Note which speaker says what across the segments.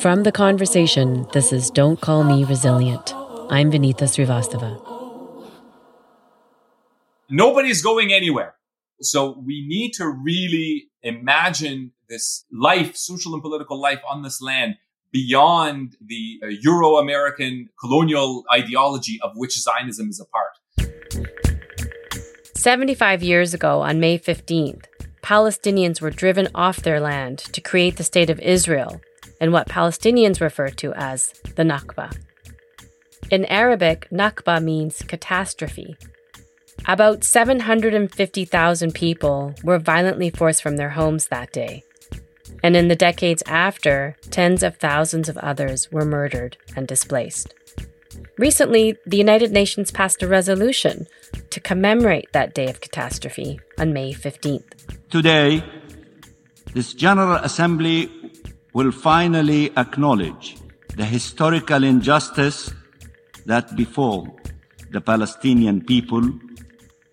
Speaker 1: From the conversation, this is Don't Call Me Resilient. I'm Vinita Srivastava.
Speaker 2: Nobody's going anywhere. So we need to really imagine this life, social and political life on this land beyond the uh, Euro American colonial ideology of which Zionism is a part.
Speaker 1: 75 years ago, on May 15th, Palestinians were driven off their land to create the State of Israel in what Palestinians refer to as the Nakba. In Arabic, Nakba means catastrophe. About 750,000 people were violently forced from their homes that day. And in the decades after, tens of thousands of others were murdered and displaced. Recently, the United Nations passed a resolution to commemorate that day of catastrophe on May 15th.
Speaker 3: Today, this General Assembly will finally acknowledge the historical injustice that befall the Palestinian people,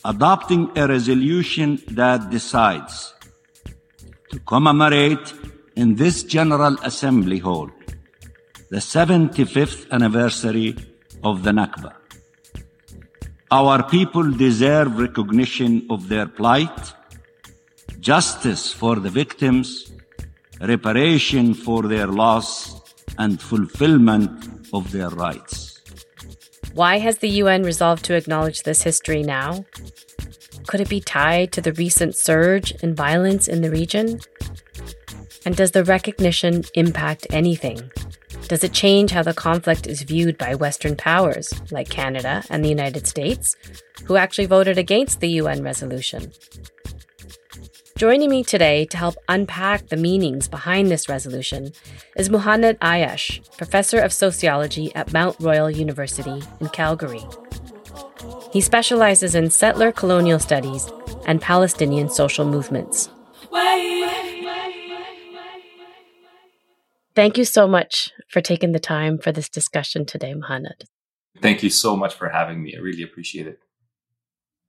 Speaker 3: adopting a resolution that decides to commemorate in this General Assembly Hall the 75th anniversary of the Nakba. Our people deserve recognition of their plight, justice for the victims, reparation for their loss, and fulfillment of their rights.
Speaker 1: Why has the UN resolved to acknowledge this history now? Could it be tied to the recent surge in violence in the region? And does the recognition impact anything? Does it change how the conflict is viewed by Western powers, like Canada and the United States, who actually voted against the UN resolution? Joining me today to help unpack the meanings behind this resolution is Muhannad Ayyash, professor of sociology at Mount Royal University in Calgary. He specializes in settler colonial studies and Palestinian social movements. Thank you so much for taking the time for this discussion today, Muhannad.
Speaker 2: Thank you so much for having me. I really appreciate it.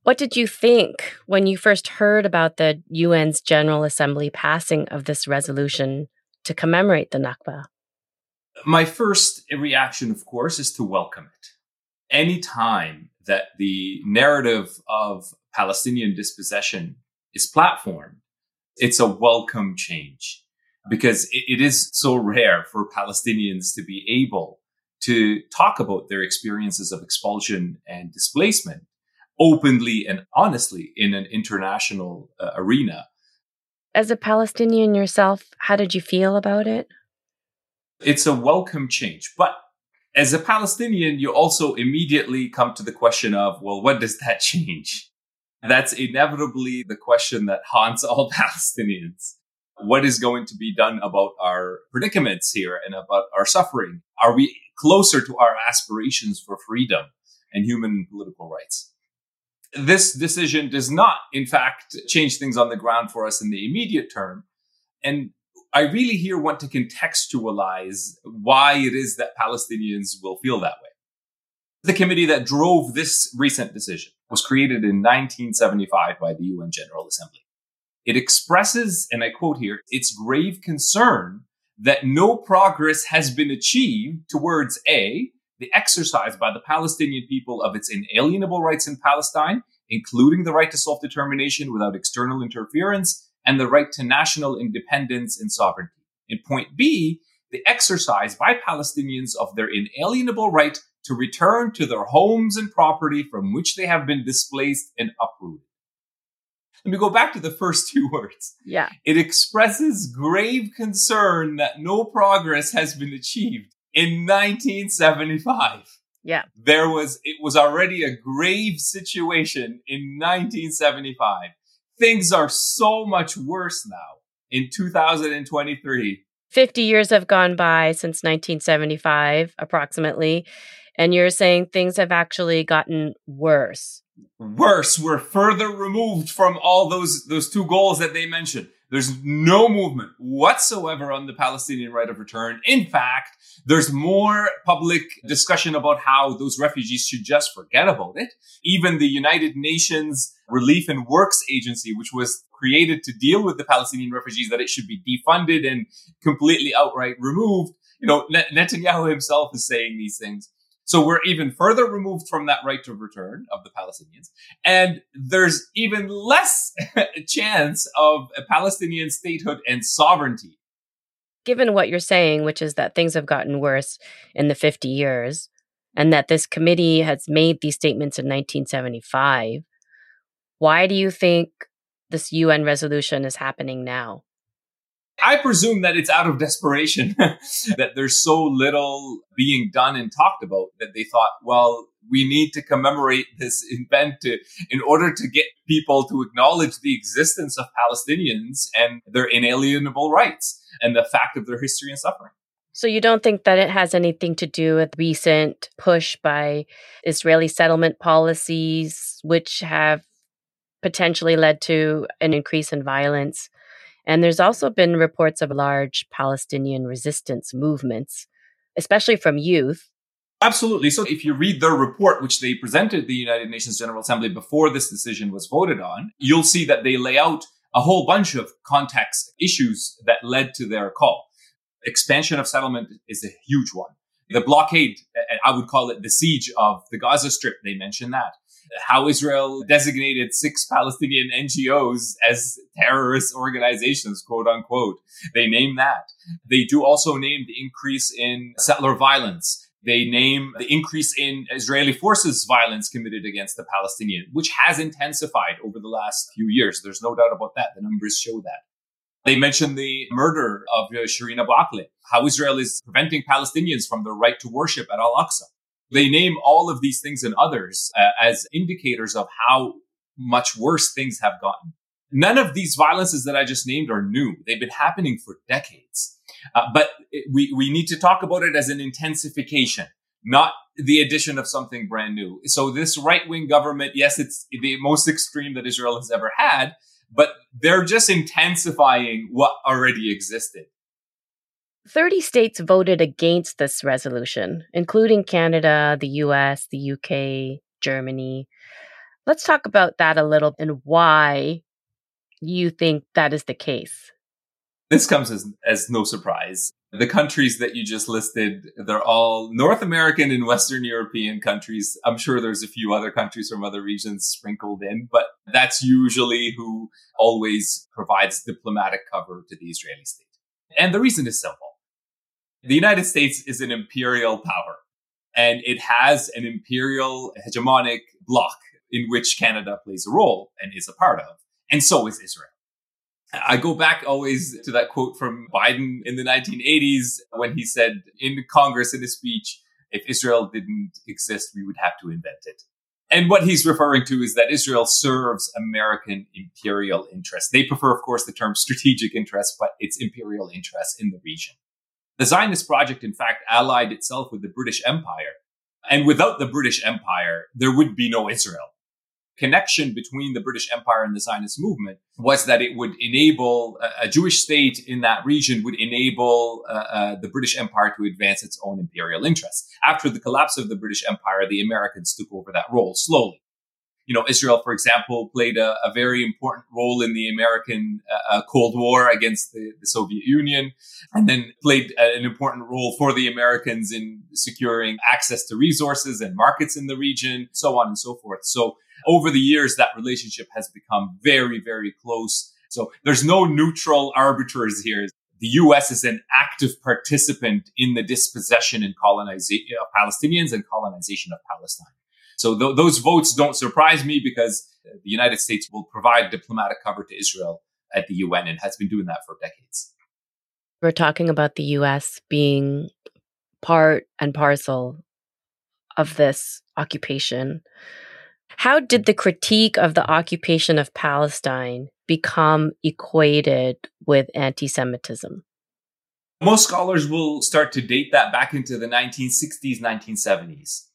Speaker 1: What did you think when you first heard about the UN's General Assembly passing of this resolution to commemorate the Nakba?
Speaker 2: My first reaction, of course, is to welcome it. Any time that the narrative of Palestinian dispossession is platformed, it's a welcome change because it, is so rare for Palestinians to be able to talk about their experiences of expulsion and displacement openly and honestly in an international uh, arena.
Speaker 1: As a Palestinian yourself, how did you feel about it?
Speaker 2: It's a welcome change. But as a Palestinian, you also immediately come to the question of, well, what does that change? That's inevitably the question that haunts all Palestinians. What is going to be done about our predicaments here and about our suffering? Are we closer to our aspirations for freedom and human and political rights? This decision does not, in fact, change things on the ground for us in the immediate term. And I really here want to contextualize why it is that Palestinians will feel that way. The committee that drove this recent decision was created in 1975 by the UN General Assembly. It expresses, and I quote here, its grave concern that no progress has been achieved towards A, the exercise by the Palestinian people of its inalienable rights in Palestine, including the right to self-determination without external interference and the right to national independence and sovereignty. In point B, the exercise by Palestinians of their inalienable right to return to their homes and property from which they have been displaced and uprooted. Let me go back to the first two words.
Speaker 1: Yeah.
Speaker 2: It expresses grave concern that no progress has been achieved in 1975.
Speaker 1: Yeah.
Speaker 2: There was, it was already a grave situation in 1975. Things are so much worse now in 2023.
Speaker 1: 50 years have gone by since 1975, approximately. And you're saying things have actually gotten worse.
Speaker 2: Worse. We're further removed from all those, those two goals that they mentioned. There's no movement whatsoever on the Palestinian right of return. In fact, there's more public discussion about how those refugees should just forget about it. Even the United Nations Relief and Works Agency, which was created to deal with the Palestinian refugees, that it should be defunded and completely outright removed, you know, Netanyahu himself is saying these things. So we're even further removed from that right to return of the Palestinians. And there's even less chance of a Palestinian statehood and sovereignty.
Speaker 1: Given what you're saying, which is that things have gotten worse in the 50 years, and that this committee has made these statements in 1975, why do you think this UN resolution is happening now?
Speaker 2: I presume that it's out of desperation that there's so little being done and talked about that they thought, well, we need to commemorate this event to, in order to get people to acknowledge the existence of Palestinians and their inalienable rights and the fact of their history and suffering.
Speaker 1: So you don't think that it has anything to do with recent push by Israeli settlement policies, which have potentially led to an increase in violence and there's also been reports of large Palestinian resistance movements, especially from youth.
Speaker 2: Absolutely. So if you read their report, which they presented the United Nations General Assembly before this decision was voted on, you'll see that they lay out a whole bunch of context issues that led to their call. Expansion of settlement is a huge one. The blockade, I would call it the siege of the Gaza Strip, they mention that how Israel designated six Palestinian NGOs as terrorist organizations, quote unquote. They name that. They do also name the increase in settler violence. They name the increase in Israeli forces violence committed against the Palestinian, which has intensified over the last few years. There's no doubt about that. The numbers show that. They mention the murder of Shireen Abu Akleh, how Israel is preventing Palestinians from their right to worship at Al-Aqsa. They name all of these things and others uh, as indicators of how much worse things have gotten. None of these violences that I just named are new. They've been happening for decades. Uh, but we, we need to talk about it as an intensification, not the addition of something brand new. So this right wing government, yes, it's the most extreme that Israel has ever had, but they're just intensifying what already existed.
Speaker 1: 30 states voted against this resolution, including Canada, the US, the UK, Germany. Let's talk about that a little and why you think that is the case.
Speaker 2: This comes as, as no surprise. The countries that you just listed, they're all North American and Western European countries. I'm sure there's a few other countries from other regions sprinkled in, but that's usually who always provides diplomatic cover to the Israeli state. And the reason is simple. The United States is an imperial power and it has an imperial hegemonic bloc in which Canada plays a role and is a part of. And so is Israel. I go back always to that quote from Biden in the 1980s when he said in Congress in a speech, if Israel didn't exist, we would have to invent it. And what he's referring to is that Israel serves American imperial interests. They prefer, of course, the term strategic interests, but it's imperial interests in the region. The Zionist project, in fact, allied itself with the British Empire. And without the British Empire, there would be no Israel. Connection between the British Empire and the Zionist movement was that it would enable a, a Jewish state in that region would enable uh, uh, the British Empire to advance its own imperial interests. After the collapse of the British Empire, the Americans took over that role slowly you know, Israel, for example, played a, a very important role in the American uh, uh, Cold War against the, the, Soviet Union, and then played an important role for the Americans in securing access to resources and markets in the region, so on and so forth. So over the years, that relationship has become very, very close. So there's no neutral arbiters here. The U.S. is an active participant in the dispossession and colonization of Palestinians and colonization of Palestine. So th- those votes don't surprise me because the United States will provide diplomatic cover to Israel at the UN and has been doing that for decades.
Speaker 1: We're talking about the US being part and parcel of this occupation. How did the critique of the occupation of Palestine become equated with anti Semitism?
Speaker 2: Most scholars will start to date that back into the 1960s, 1970s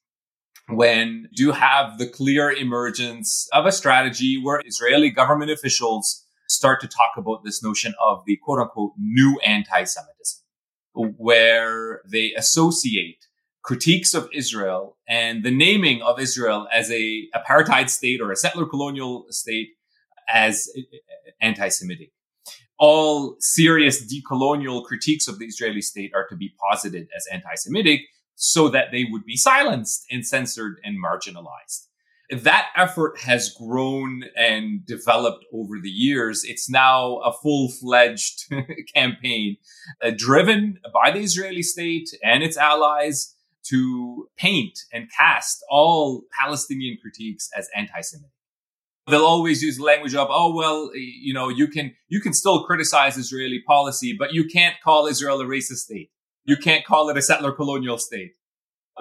Speaker 2: when you have the clear emergence of a strategy where Israeli government officials start to talk about this notion of the quote unquote new anti-Semitism, where they associate critiques of Israel and the naming of Israel as a apartheid state or a settler colonial state as anti-Semitic. all serious decolonial critiques of the Israeli state are to be posited as anti-Semitic so that they would be silenced and censored and marginalized. That effort has grown and developed over the years. It's now a full-fledged campaign uh, driven by the Israeli state and its allies to paint and cast all Palestinian critiques as anti-Semitic they'll always use the language of, oh, well, you know, you can, you can still criticize Israeli policy, but you can't call Israel a racist state. You can't call it a settler colonial state.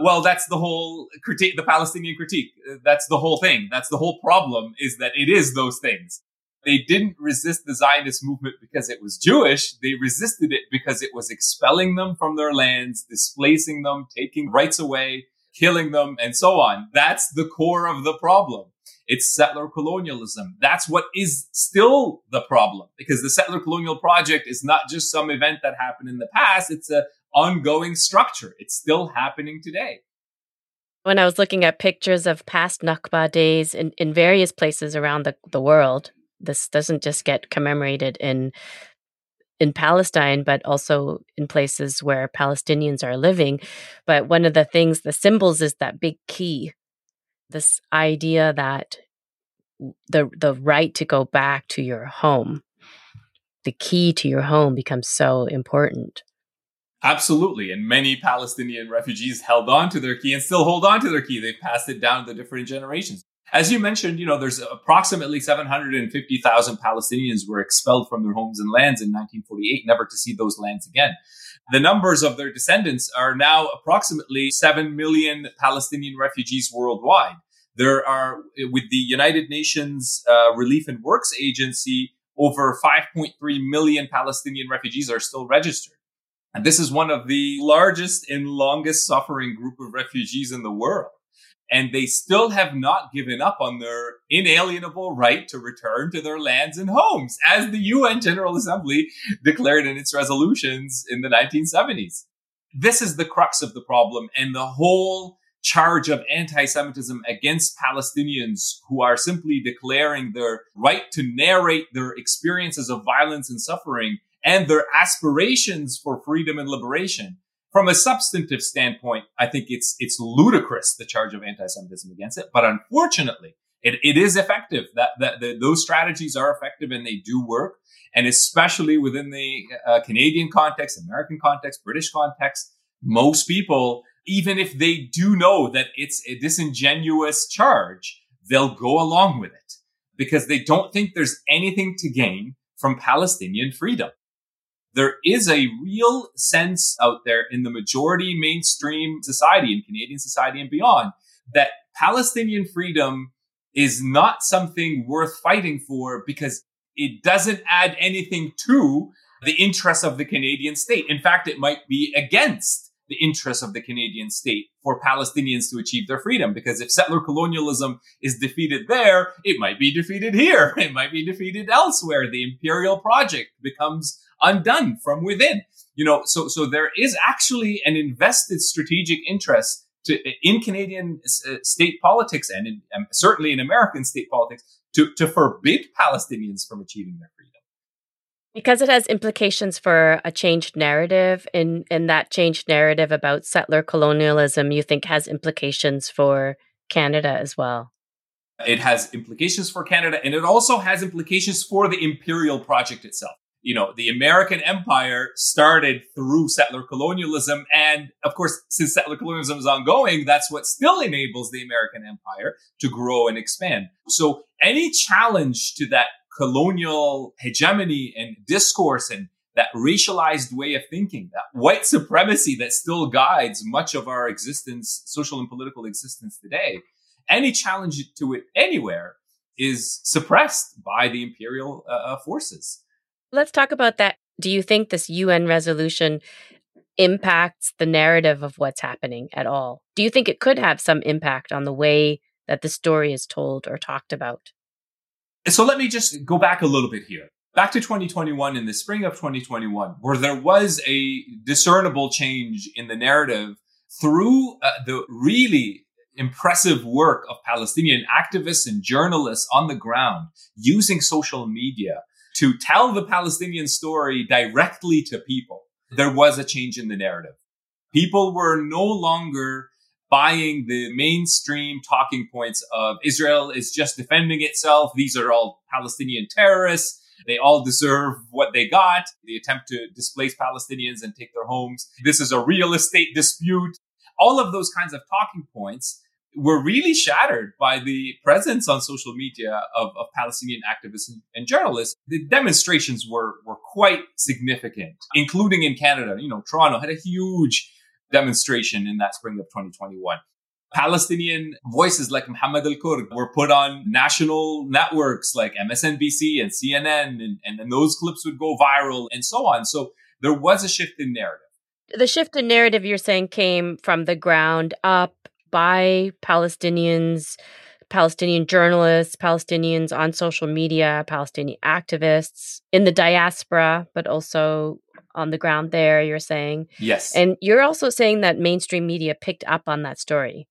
Speaker 2: Well, that's the whole critique, the Palestinian critique. That's the whole thing. That's the whole problem is that it is those things. They didn't resist the Zionist movement because it was Jewish. They resisted it because it was expelling them from their lands, displacing them, taking rights away, killing them, and so on. That's the core of the problem. It's settler colonialism. That's what is still the problem because the settler colonial project is not just some event that happened in the past. It's an ongoing structure. It's still happening today.
Speaker 1: When I was looking at pictures of past Nakba days in, in various places around the, the world, this doesn't just get commemorated in in Palestine, but also in places where Palestinians are living. But one of the things, the symbols is that big key this idea that the the right to go back to your home the key to your home becomes so important.
Speaker 2: Absolutely and many palestinian refugees held on to their key and still hold on to their key. They've passed it down to different generations as you mentioned you know there's approximately 750,000 palestinians were expelled from their homes and lands in 1948 never to see those lands again the numbers of their descendants are now approximately 7 million Palestinian refugees worldwide. There are, with the United Nations uh, Relief and Works Agency, over 5.3 million Palestinian refugees are still registered. And this is one of the largest and longest suffering group of refugees in the world and they still have not given up on their inalienable right to return to their lands and homes, as the UN General Assembly declared in its resolutions in the 1970s. This is the crux of the problem, and the whole charge of anti-Semitism against Palestinians who are simply declaring their right to narrate their experiences of violence and suffering and their aspirations for freedom and liberation from a substantive standpoint, I think it's it's ludicrous the charge of anti-Semitism against it. But unfortunately, it, it is effective. That, that, that those strategies are effective and they do work. And especially within the uh, Canadian context, American context, British context, most people, even if they do know that it's a disingenuous charge, they'll go along with it because they don't think there's anything to gain from Palestinian freedom there is a real sense out there in the majority mainstream society, in Canadian society and beyond, that Palestinian freedom is not something worth fighting for because it doesn't add anything to the interests of the Canadian state. In fact, it might be against the interests of the Canadian state for Palestinians to achieve their freedom. Because if settler colonialism is defeated there, it might be defeated here. It might be defeated elsewhere. The imperial project becomes undone from within. You know, so so there is actually an invested strategic interest to in Canadian uh, state politics and in, um, certainly in American state politics to to forbid Palestinians from achieving their freedom.
Speaker 1: Because it has implications for a changed narrative, and and that changed narrative about settler colonialism, you think has implications for Canada as well.
Speaker 2: It has implications for Canada, and it also has implications for the imperial project itself you know, the American empire started through settler colonialism. And of course, since settler colonialism is ongoing, that's what still enables the American empire to grow and expand. So any challenge to that colonial hegemony and discourse and that racialized way of thinking, that white supremacy that still guides much of our existence, social and political existence today, any challenge to it anywhere is suppressed by the imperial uh, forces.
Speaker 1: Let's talk about that. Do you think this UN resolution impacts the narrative of what's happening at all? Do you think it could have some impact on the way that the story is told or talked about?
Speaker 2: So let me just go back a little bit here. Back to 2021 in the spring of 2021, where there was a discernible change in the narrative through uh, the really impressive work of Palestinian activists and journalists on the ground using social media to tell the Palestinian story directly to people, there was a change in the narrative. People were no longer buying the mainstream talking points of Israel is just defending itself. These are all Palestinian terrorists. They all deserve what they got. The attempt to displace Palestinians and take their homes. This is a real estate dispute. All of those kinds of talking points were really shattered by the presence on social media of, of Palestinian activists and, and, journalists. The demonstrations were, were quite significant, including in Canada. You know, Toronto had a huge demonstration in that spring of 2021. Palestinian voices like Muhammad al Kurd were put on national networks like MSNBC and CNN, and, and, and those clips would go viral and so on. So there was a shift in narrative.
Speaker 1: The shift in narrative you're saying came from the ground up by Palestinians, Palestinian journalists, Palestinians on social media, Palestinian activists in the diaspora, but also on the ground there, you're saying.
Speaker 2: Yes.
Speaker 1: And you're also saying that mainstream media picked up on that story.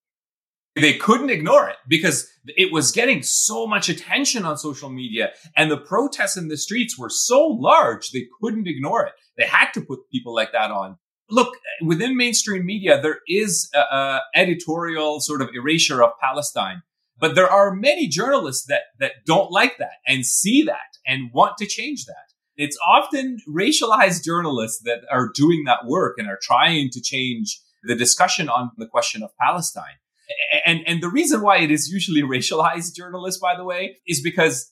Speaker 2: They couldn't ignore it because it was getting so much attention on social media and the protests in the streets were so large, they couldn't ignore it. They had to put people like that on. Look, within mainstream media, there is a, a editorial sort of erasure of Palestine, but there are many journalists that, that don't like that and see that and want to change that. It's often racialized journalists that are doing that work and are trying to change the discussion on the question of Palestine. And, and the reason why it is usually racialized journalists, by the way, is because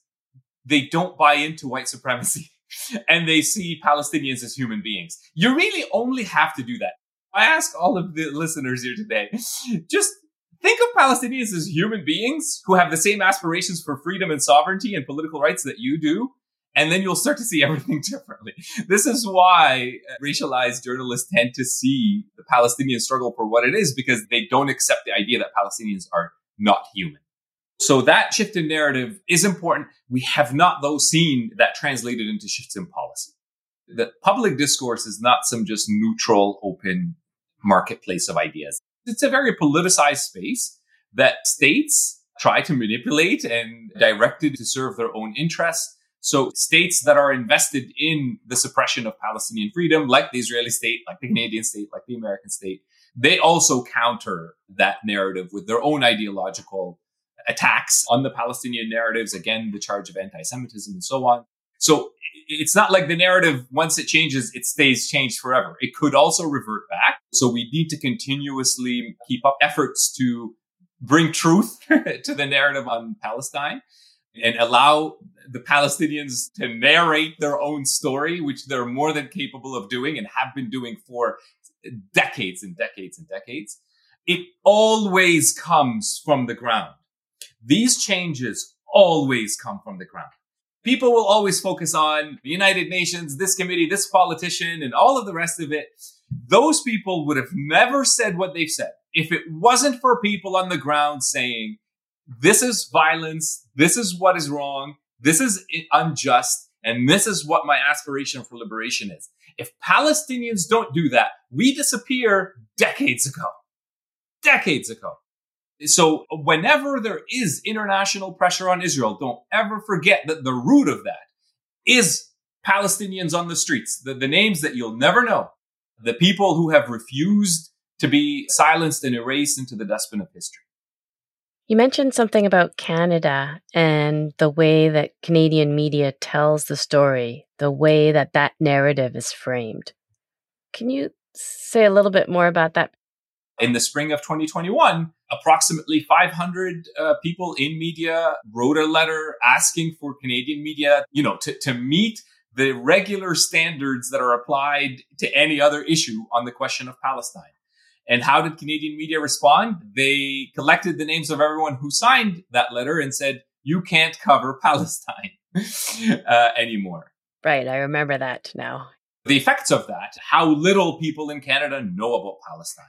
Speaker 2: they don't buy into white supremacy and they see Palestinians as human beings. You really only have to do that. I ask all of the listeners here today, just think of Palestinians as human beings who have the same aspirations for freedom and sovereignty and political rights that you do and then you'll start to see everything differently. This is why racialized journalists tend to see the Palestinian struggle for what it is because they don't accept the idea that Palestinians are not human. So that shift in narrative is important. We have not though seen that translated into shifts in policy. The public discourse is not some just neutral, open marketplace of ideas. It's a very politicized space that states try to manipulate and direct it to serve their own interests so states that are invested in the suppression of Palestinian freedom, like the Israeli state, like the Canadian state, like the American state, they also counter that narrative with their own ideological attacks on the Palestinian narratives. Again, the charge of anti-Semitism and so on. So it's not like the narrative, once it changes, it stays changed forever. It could also revert back. So we need to continuously keep up efforts to bring truth to the narrative on Palestine and allow the Palestinians to narrate their own story, which they're more than capable of doing and have been doing for decades and decades and decades. It always comes from the ground. These changes always come from the ground. People will always focus on the United Nations, this committee, this politician, and all of the rest of it. Those people would have never said what they've said if it wasn't for people on the ground saying, this is violence. This is what is wrong. This is unjust. And this is what my aspiration for liberation is. If Palestinians don't do that, we disappear decades ago. Decades ago. So whenever there is international pressure on Israel, don't ever forget that the root of that is Palestinians on the streets, the, the names that you'll never know, the people who have refused to be silenced and erased into the dustbin of history.
Speaker 1: You mentioned something about Canada and the way that Canadian media tells the story, the way that that narrative is framed. Can you say a little bit more about that?
Speaker 2: In the spring of 2021, approximately 500 uh, people in media wrote a letter asking for Canadian media, you know, to, to meet the regular standards that are applied to any other issue on the question of Palestine. And how did Canadian media respond? They collected the names of everyone who signed that letter and said, you can't cover Palestine uh, anymore.
Speaker 1: Right. I remember that now.
Speaker 2: The effects of that, how little people in Canada know about Palestine.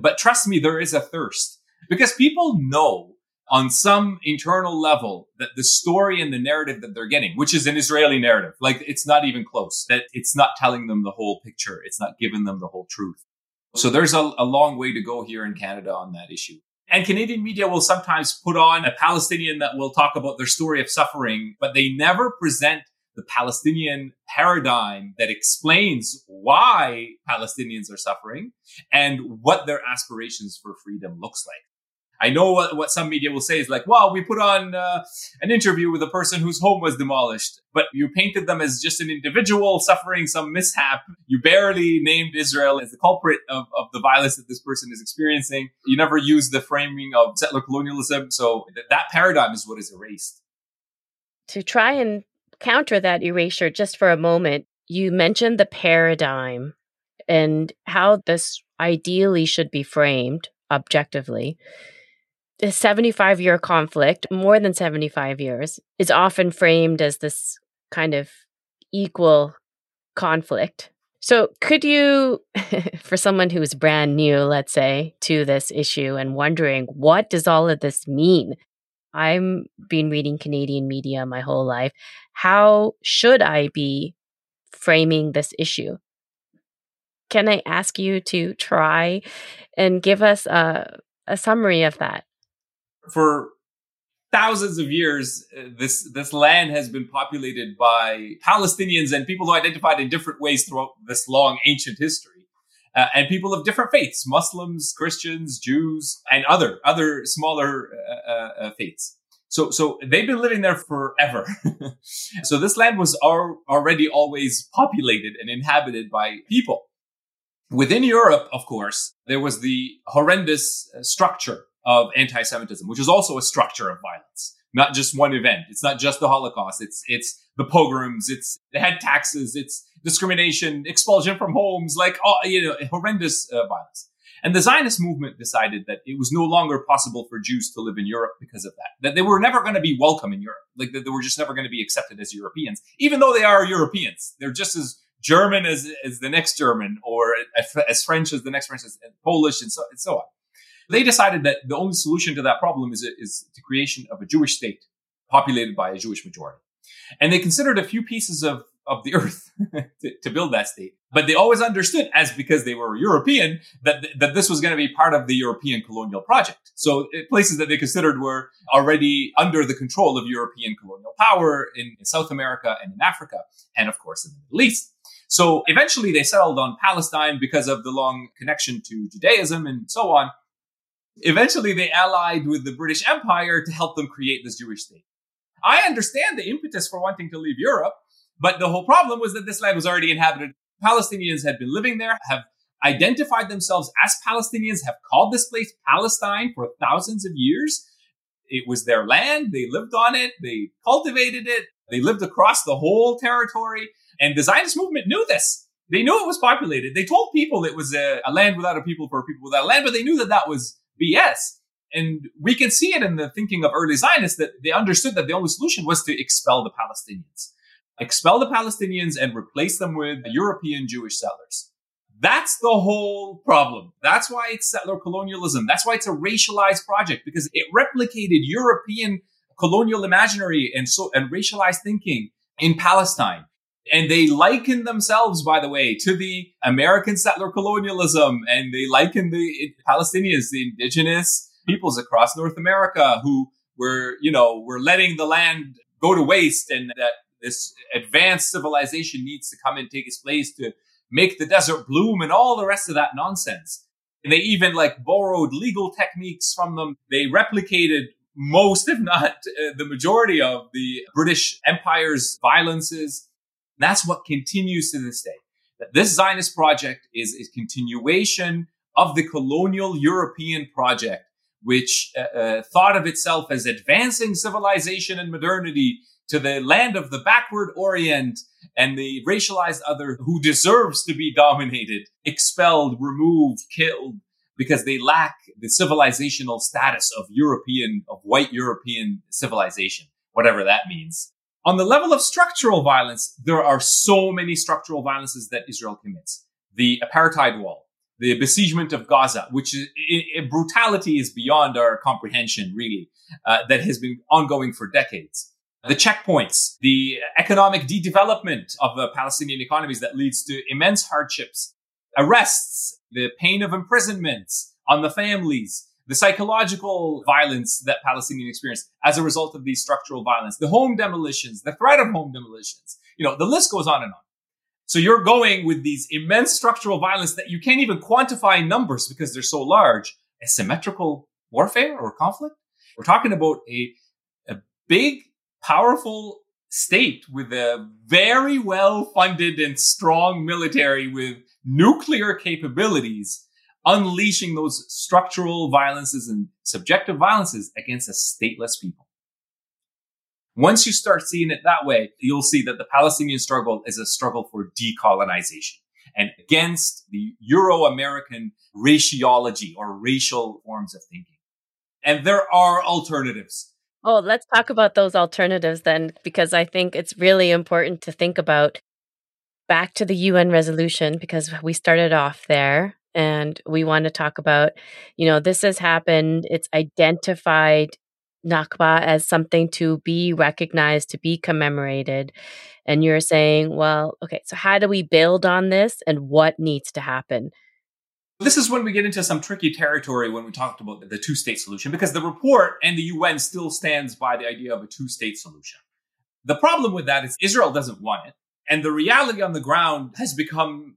Speaker 2: But trust me, there is a thirst because people know on some internal level that the story and the narrative that they're getting, which is an Israeli narrative, like it's not even close, that it's not telling them the whole picture. It's not giving them the whole truth. So there's a, a long way to go here in Canada on that issue. And Canadian media will sometimes put on a Palestinian that will talk about their story of suffering, but they never present the Palestinian paradigm that explains why Palestinians are suffering and what their aspirations for freedom looks like. I know what, what some media will say is like, well, we put on uh, an interview with a person whose home was demolished, but you painted them as just an individual suffering some mishap. You barely named Israel as the culprit of, of the violence that this person is experiencing. You never used the framing of settler colonialism. So th- that paradigm is what is erased.
Speaker 1: To try and counter that erasure just for a moment, you mentioned the paradigm and how this ideally should be framed objectively a 75 year conflict, more than 75 years, is often framed as this kind of equal conflict. So, could you, for someone who's brand new, let's say, to this issue and wondering what does all of this mean? I'm been reading Canadian media my whole life. How should I be framing this issue? Can I ask you to try and give us a, a summary of that?
Speaker 2: for thousands of years, uh, this this land has been populated by Palestinians and people who identified in different ways throughout this long ancient history, uh, and people of different faiths: Muslims, Christians, Jews, and other other smaller uh, uh, uh faiths. So, so they've been living there forever. so this land was al- already always populated and inhabited by people. Within Europe, of course, there was the horrendous uh, structure of anti-Semitism, which is also a structure of violence, not just one event. It's not just the Holocaust. It's, it's the pogroms. It's the head taxes. It's discrimination, expulsion from homes, like, all, you know, horrendous uh, violence. And the Zionist movement decided that it was no longer possible for Jews to live in Europe because of that. That they were never going to be welcome in Europe. Like that they were just never going to be accepted as Europeans, even though they are Europeans. They're just as German as, as the next German or as French as the next French, as Polish and so, and so on. They decided that the only solution to that problem is, is the creation of a Jewish state populated by a Jewish majority. And they considered a few pieces of, of the earth to, to, build that state. But they always understood, as because they were European, that, that this was going to be part of the European colonial project. So eh, places that they considered were already under the control of European colonial power in, in South America and in Africa, and of course in the Middle East. So eventually they settled on Palestine because of the long connection to Judaism and so on. Eventually, they allied with the British Empire to help them create this Jewish state. I understand the impetus for wanting to leave Europe, but the whole problem was that this land was already inhabited. Palestinians had been living there, have identified themselves as Palestinians, have called this place Palestine for thousands of years. It was their land. They lived on it. They cultivated it. They lived across the whole territory. And the Zionist movement knew this. They knew it was populated. They told people it was a, a land without a people for a people without a land, but they knew that that was BS. And we can see it in the thinking of early Zionists that they understood that the only solution was to expel the Palestinians. Expel the Palestinians and replace them with European Jewish settlers. That's the whole problem. That's why it's settler colonialism. That's why it's a racialized project because it replicated European colonial imaginary and so and racialized thinking in Palestine. And they liken themselves, by the way, to the American settler colonialism. And they liken the Palestinians, the indigenous peoples across North America who were, you know, were letting the land go to waste and that this advanced civilization needs to come and take its place to make the desert bloom and all the rest of that nonsense. And they even like borrowed legal techniques from them. They replicated most, if not uh, the majority of the British Empire's violences that's what continues to this day. That this Zionist project is a continuation of the colonial European project, which uh, uh, thought of itself as advancing civilization and modernity to the land of the backward Orient and the racialized other who deserves to be dominated, expelled, removed, killed, because they lack the civilizational status of European, of white European civilization, whatever that means. On the level of structural violence, there are so many structural violences that Israel commits. The apartheid wall, the besiegement of Gaza, which is brutality is beyond our comprehension, really, uh, that has been ongoing for decades. The checkpoints, the economic de-development of the Palestinian economies that leads to immense hardships, arrests, the pain of imprisonments on the families, the psychological violence that Palestinians experience as a result of these structural violence, the home demolitions, the threat of home demolitions. You know, the list goes on and on. So you're going with these immense structural violence that you can't even quantify in numbers because they're so large. Asymmetrical warfare or conflict. We're talking about a, a big, powerful state with a very well funded and strong military with nuclear capabilities unleashing those structural violences and subjective violences against a stateless people. Once you start seeing it that way, you'll see that the Palestinian struggle is a struggle for decolonization and against the Euro-American raciology or racial forms of thinking. And there are alternatives.
Speaker 1: Oh, let's talk about those alternatives then, because I think it's really important to think about back to the UN resolution, because we started off there and we want to talk about, you know, this has happened. It's identified Nakba as something to be recognized, to be commemorated. And you're saying, well, okay, so how do we build on this and what needs to happen?
Speaker 2: This is when we get into some tricky territory when we talked about the two state solution, because the report and the UN still stands by the idea of a two state solution. The problem with that is Israel doesn't want it. And the reality on the ground has become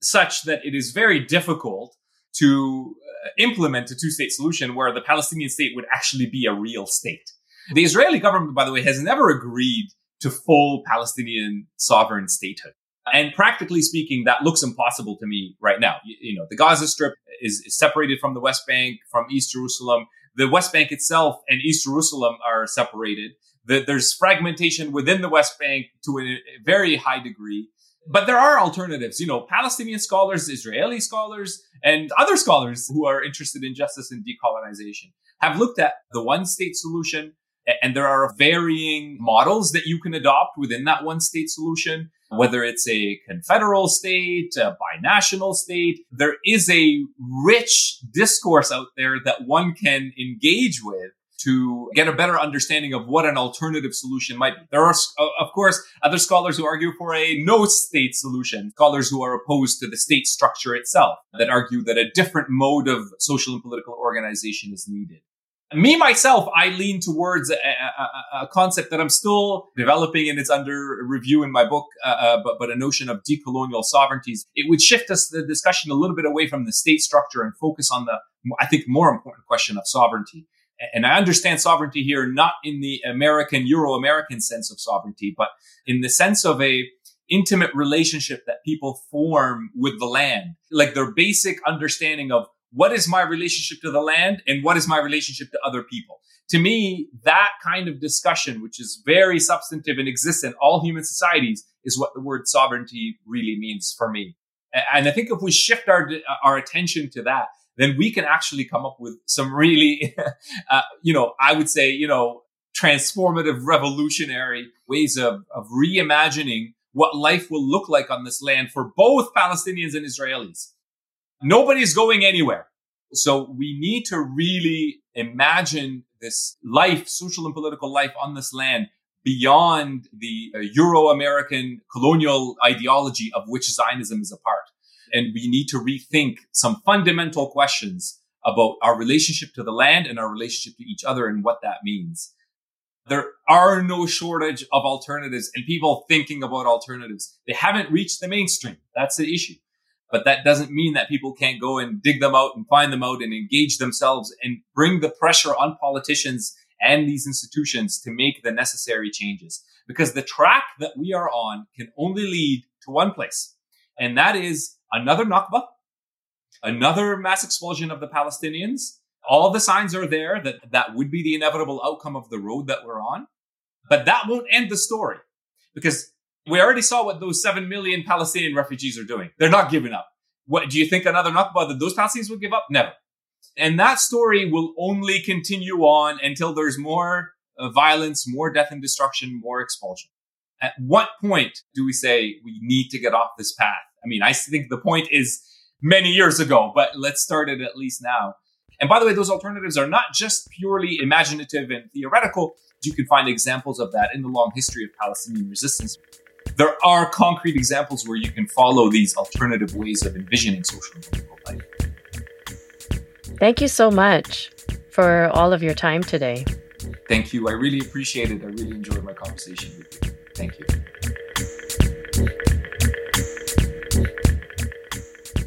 Speaker 2: such that it is very difficult to uh, implement a two state solution where the Palestinian state would actually be a real state. The Israeli government, by the way, has never agreed to full Palestinian sovereign statehood. And practically speaking, that looks impossible to me right now. You, you know, the Gaza Strip is, is, separated from the West Bank, from East Jerusalem. The West Bank itself and East Jerusalem are separated. The, there's fragmentation within the West Bank to a, a very high degree but there are alternatives. You know, Palestinian scholars, Israeli scholars, and other scholars who are interested in justice and decolonization have looked at the one state solution. And there are varying models that you can adopt within that one state solution, whether it's a confederal state, a binational state. There is a rich discourse out there that one can engage with to get a better understanding of what an alternative solution might be. There are, of course, other scholars who argue for a no state solution, scholars who are opposed to the state structure itself, that argue that a different mode of social and political organization is needed. Me, myself, I lean towards a, a, a concept that I'm still developing and it's under review in my book, uh, uh, but, but a notion of decolonial sovereignties. It would shift us the discussion a little bit away from the state structure and focus on the, I think, more important question of sovereignty and I understand sovereignty here not in the American, Euro-American sense of sovereignty, but in the sense of a intimate relationship that people form with the land, like their basic understanding of what is my relationship to the land and what is my relationship to other people. To me, that kind of discussion, which is very substantive and exists in all human societies, is what the word sovereignty really means for me. And I think if we shift our, our attention to that, then we can actually come up with some really, uh, you know, I would say, you know, transformative, revolutionary ways of, of reimagining what life will look like on this land for both Palestinians and Israelis. Nobody's going anywhere. So we need to really imagine this life, social and political life on this land beyond the uh, Euro-American colonial ideology of which Zionism is a part and we need to rethink some fundamental questions about our relationship to the land and our relationship to each other and what that means. There are no shortage of alternatives and people thinking about alternatives. They haven't reached the mainstream. That's the issue. But that doesn't mean that people can't go and dig them out and find them out and engage themselves and bring the pressure on politicians and these institutions to make the necessary changes. Because the track that we are on can only lead to one place. And that is another Nakba, another mass expulsion of the Palestinians. All the signs are there that that would be the inevitable outcome of the road that we're on. But that won't end the story because we already saw what those 7 million Palestinian refugees are doing. They're not giving up. What do you think another Nakba that those Palestinians will give up? Never. And that story will only continue on until there's more uh, violence, more death and destruction, more expulsion. At what point do we say we need to get off this path? I mean, I think the point is many years ago, but let's start it at least now. And by the way, those alternatives are not just purely imaginative and theoretical. You can find examples of that in the long history of Palestinian resistance. There are concrete examples where you can follow these alternative ways of envisioning social and political life.
Speaker 1: Thank you so much for all of your time today.
Speaker 2: Thank you. I really appreciate it. I really enjoyed my conversation with you. Thank you.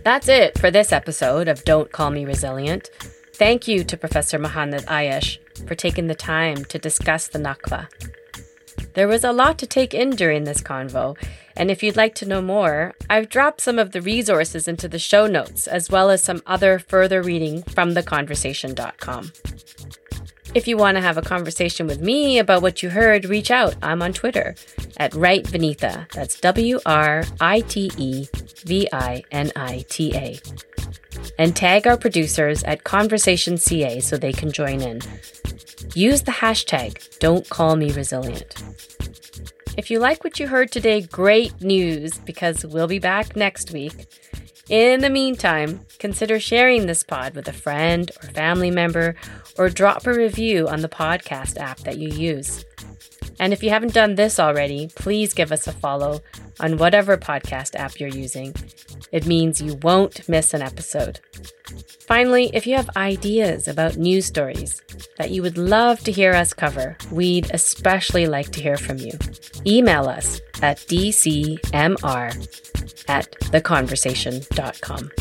Speaker 1: That's it for this episode of Don't Call Me Resilient. Thank you to Professor Muhannad Ayyash for taking the time to discuss the Nakba. There was a lot to take in during this convo, and if you'd like to know more, I've dropped some of the resources into the show notes, as well as some other further reading from theconversation.com. If you want to have a conversation with me about what you heard, reach out. I'm on Twitter at Write Vinita. That's W R I T E V I N I T A. And tag our producers at Conversation CA so they can join in. Use the hashtag Don't Call Me Resilient. If you like what you heard today, great news because we'll be back next week. In the meantime, consider sharing this pod with a friend or family member or drop a review on the podcast app that you use. And if you haven't done this already, please give us a follow on whatever podcast app you're using. It means you won't miss an episode. Finally, if you have ideas about news stories that you would love to hear us cover, we'd especially like to hear from you. Email us at dcmr at theconversation.com.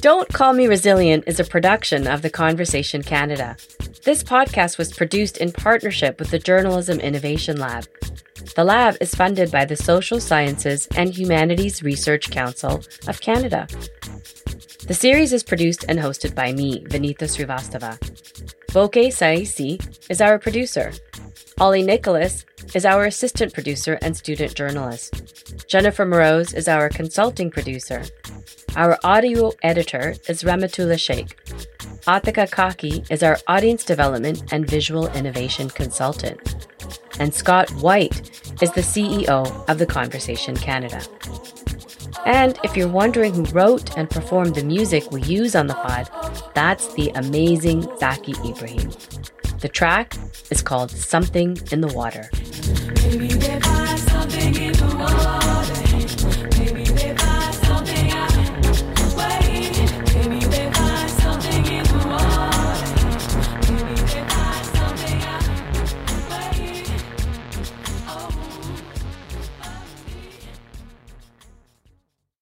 Speaker 1: Don't Call Me Resilient is a production of The Conversation Canada. This podcast was produced in partnership with the Journalism Innovation Lab. The lab is funded by the Social Sciences and Humanities Research Council of Canada. The series is produced and hosted by me, Vinita Srivastava. Boke Saisi is our producer. Ollie Nicholas is our assistant producer and student journalist. Jennifer Moroz is our consulting producer. Our audio editor is Ramatullah Sheikh. Atika Kaki is our audience development and visual innovation consultant. And Scott White is the CEO of The Conversation Canada. And if you're wondering who wrote and performed the music we use on the pod, that's the amazing Zaki Ibrahim. The track is called Something in the Water.